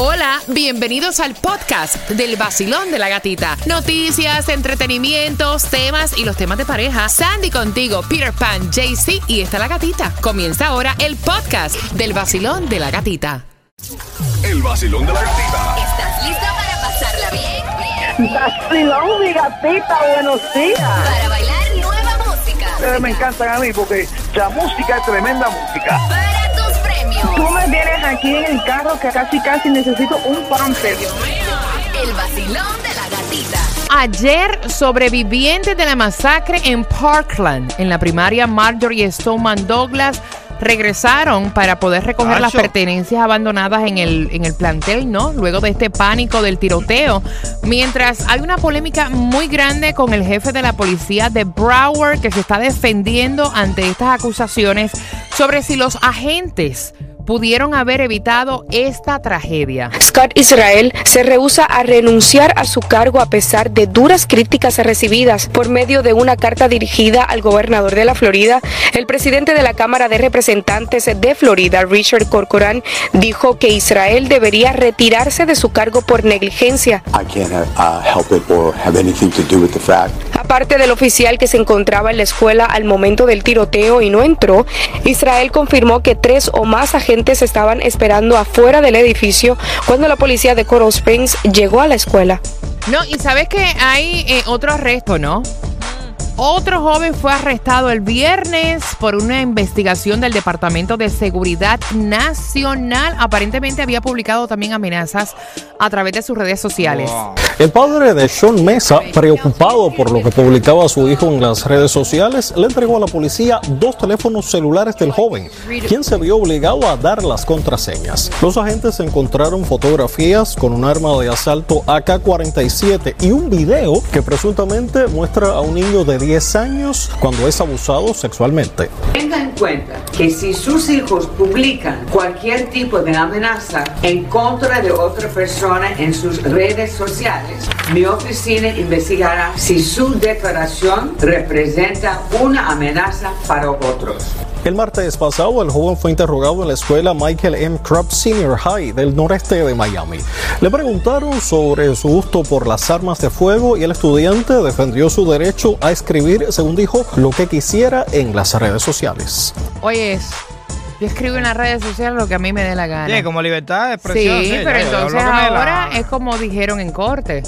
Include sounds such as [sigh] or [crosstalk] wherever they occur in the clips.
Hola, bienvenidos al podcast del vacilón de la gatita. Noticias, entretenimientos, temas y los temas de pareja. Sandy contigo, Peter Pan, JC y está la gatita. Comienza ahora el podcast del vacilón de la gatita. El vacilón de la gatita. ¿Estás lista para pasarla bien? Vacilón, mi gatita, buenos días. Para bailar nueva música. Ustedes me encantan a mí porque la música es tremenda música. Para. Tú me tienes aquí en el carro que casi casi necesito un pamper. El vacilón de la gatita. Ayer, sobrevivientes de la masacre en Parkland, en la primaria Marjorie Stoneman Douglas, regresaron para poder recoger las pertenencias abandonadas en el, en el plantel, ¿no? Luego de este pánico del tiroteo. Mientras hay una polémica muy grande con el jefe de la policía de Broward que se está defendiendo ante estas acusaciones sobre si los agentes pudieron haber evitado esta tragedia. Scott Israel se rehúsa a renunciar a su cargo a pesar de duras críticas recibidas por medio de una carta dirigida al gobernador de la Florida. El presidente de la Cámara de Representantes de Florida, Richard Corcoran, dijo que Israel debería retirarse de su cargo por negligencia. I can't help it or have anything to do with the fact. Aparte del oficial que se encontraba en la escuela al momento del tiroteo y no entró, Israel confirmó que tres o más agentes estaban esperando afuera del edificio cuando la policía de Coral Springs llegó a la escuela. No, y sabes que hay eh, otro arresto, ¿no? Otro joven fue arrestado el viernes por una investigación del Departamento de Seguridad Nacional. Aparentemente había publicado también amenazas a través de sus redes sociales. El padre de Sean Mesa, preocupado por lo que publicaba su hijo en las redes sociales, le entregó a la policía dos teléfonos celulares del joven, quien se vio obligado a dar las contraseñas. Los agentes encontraron fotografías con un arma de asalto AK-47 y un video que presuntamente muestra a un niño de 10 años cuando es abusado sexualmente. Tenga en cuenta que si sus hijos publican cualquier tipo de amenaza en contra de otra persona en sus redes sociales, mi oficina investigará si su declaración representa una amenaza para otros. El martes pasado, el joven fue interrogado en la escuela Michael M. Krupp Senior High del noreste de Miami. Le preguntaron sobre su gusto por las armas de fuego y el estudiante defendió su derecho a escribir, según dijo, lo que quisiera en las redes sociales. Oye, yo escribo en las redes sociales lo que a mí me dé la gana. Sí, como libertad de Sí, expresión. pero yo entonces ahora ah. es como dijeron en corte.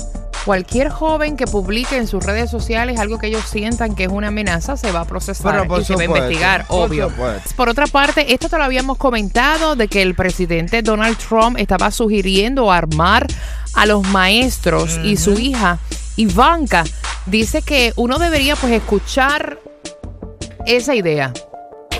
Cualquier joven que publique en sus redes sociales algo que ellos sientan que es una amenaza se va a procesar Pero y se va a investigar, por obvio. supuesto. Por otra parte, esto te lo habíamos comentado de que el presidente Donald Trump estaba sugiriendo armar a los maestros y su hija Ivanka dice que uno debería pues escuchar esa idea.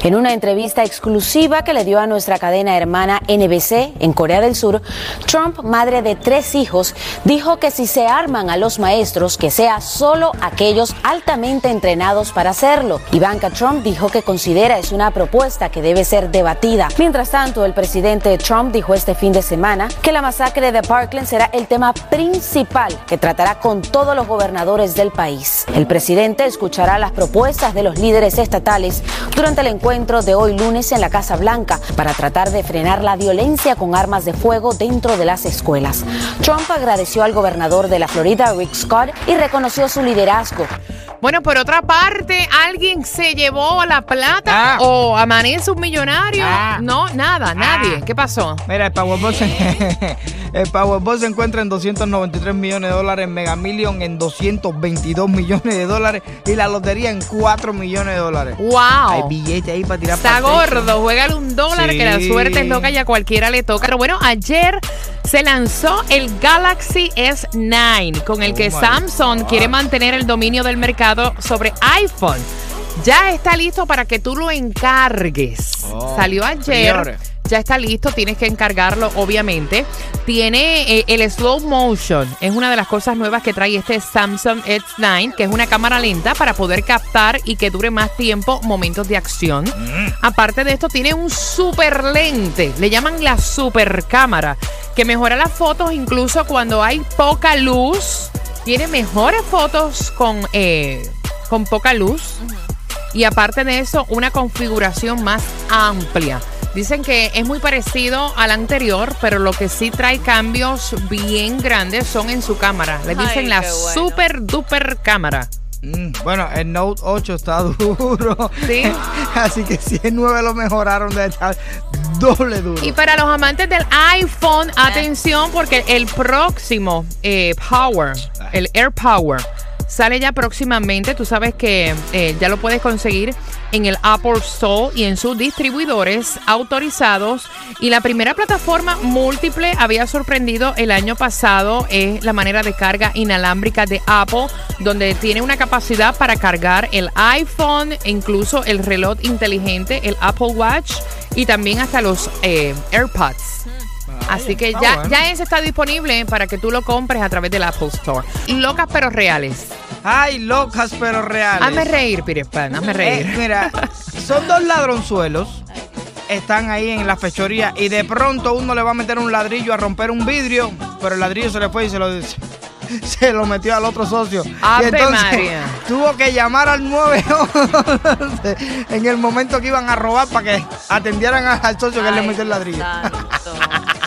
En una entrevista exclusiva que le dio a nuestra cadena hermana NBC en Corea del Sur, Trump, madre de tres hijos, dijo que si se arman a los maestros, que sea solo aquellos altamente entrenados para hacerlo. Ivanka Trump dijo que considera es una propuesta que debe ser debatida. Mientras tanto, el presidente Trump dijo este fin de semana que la masacre de Parkland será el tema principal que tratará con todos los gobernadores del país. El presidente escuchará las propuestas de los líderes estatales durante el encuentro de hoy lunes en la Casa Blanca para tratar de frenar la violencia con armas de fuego dentro de las escuelas. Trump agradeció al gobernador de la Florida, Rick Scott, y reconoció su liderazgo. Bueno, por otra parte, ¿alguien se llevó la plata Ah. o amanece un millonario? Ah. No, nada, nadie. Ah. ¿Qué pasó? Mira, el Powerball se, [laughs] el Powerball se encuentra en 293 millones de dólares, Mega Million en 222 millones de dólares y la lotería en 4 millones de dólares. Hay ¡Wow! billetes ahí para tirar Está gordo, juégale un dólar que la suerte es loca y a cualquiera le toca. Pero bueno, ayer se lanzó el Galaxy S9, con el Oh que my Samsung God. quiere mantener el dominio del mercado sobre iPhone. Ya está listo para que tú lo encargues. Oh, Salió ayer. señores. Ya está listo, tienes que encargarlo, obviamente. Tiene eh, el slow motion, es una de las cosas nuevas que trae este Samsung S9, que es una cámara lenta para poder captar y que dure más tiempo momentos de acción. Aparte de esto, tiene un super lente, le llaman la super cámara, que mejora las fotos incluso cuando hay poca luz. Tiene mejores fotos con, eh, con poca luz. Y aparte de eso, una configuración más amplia. Dicen que es muy parecido al anterior, pero lo que sí trae cambios bien grandes son en su cámara. Le Ay, dicen la bueno. super duper cámara. Mm, bueno, el Note 8 está [laughs] duro. Sí. [laughs] Así que si el 9 lo mejoraron de estar doble duro. Y para los amantes del iPhone, atención porque el próximo eh, Power, el Air Power, sale ya próximamente. Tú sabes que eh, ya lo puedes conseguir en el Apple Store y en sus distribuidores autorizados. Y la primera plataforma múltiple había sorprendido el año pasado es la manera de carga inalámbrica de Apple, donde tiene una capacidad para cargar el iPhone, incluso el reloj inteligente, el Apple Watch y también hasta los eh, AirPods. Así que ya, ya ese está disponible para que tú lo compres a través del Apple Store. Locas pero reales. Ay, locas pero reales. Hazme reír, Pirespan, hazme Eh, reír. mira, son dos ladronzuelos. Están ahí en la fechoría y de pronto uno le va a meter un ladrillo a romper un vidrio, pero el ladrillo se le fue y se lo [laughs] se lo metió al otro socio. Ave y entonces María. [laughs] tuvo que llamar al 911 en el momento que iban a robar para que atendieran a- al socio que le metió el ladrillo.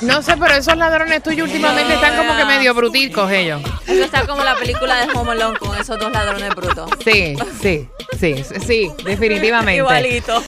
No sé, pero esos ladrones tuyos últimamente están como que medio bruticos ellos. Eso está como la película de Home Alone con esos dos ladrones brutos. Sí, sí, sí, sí, definitivamente. Igualito.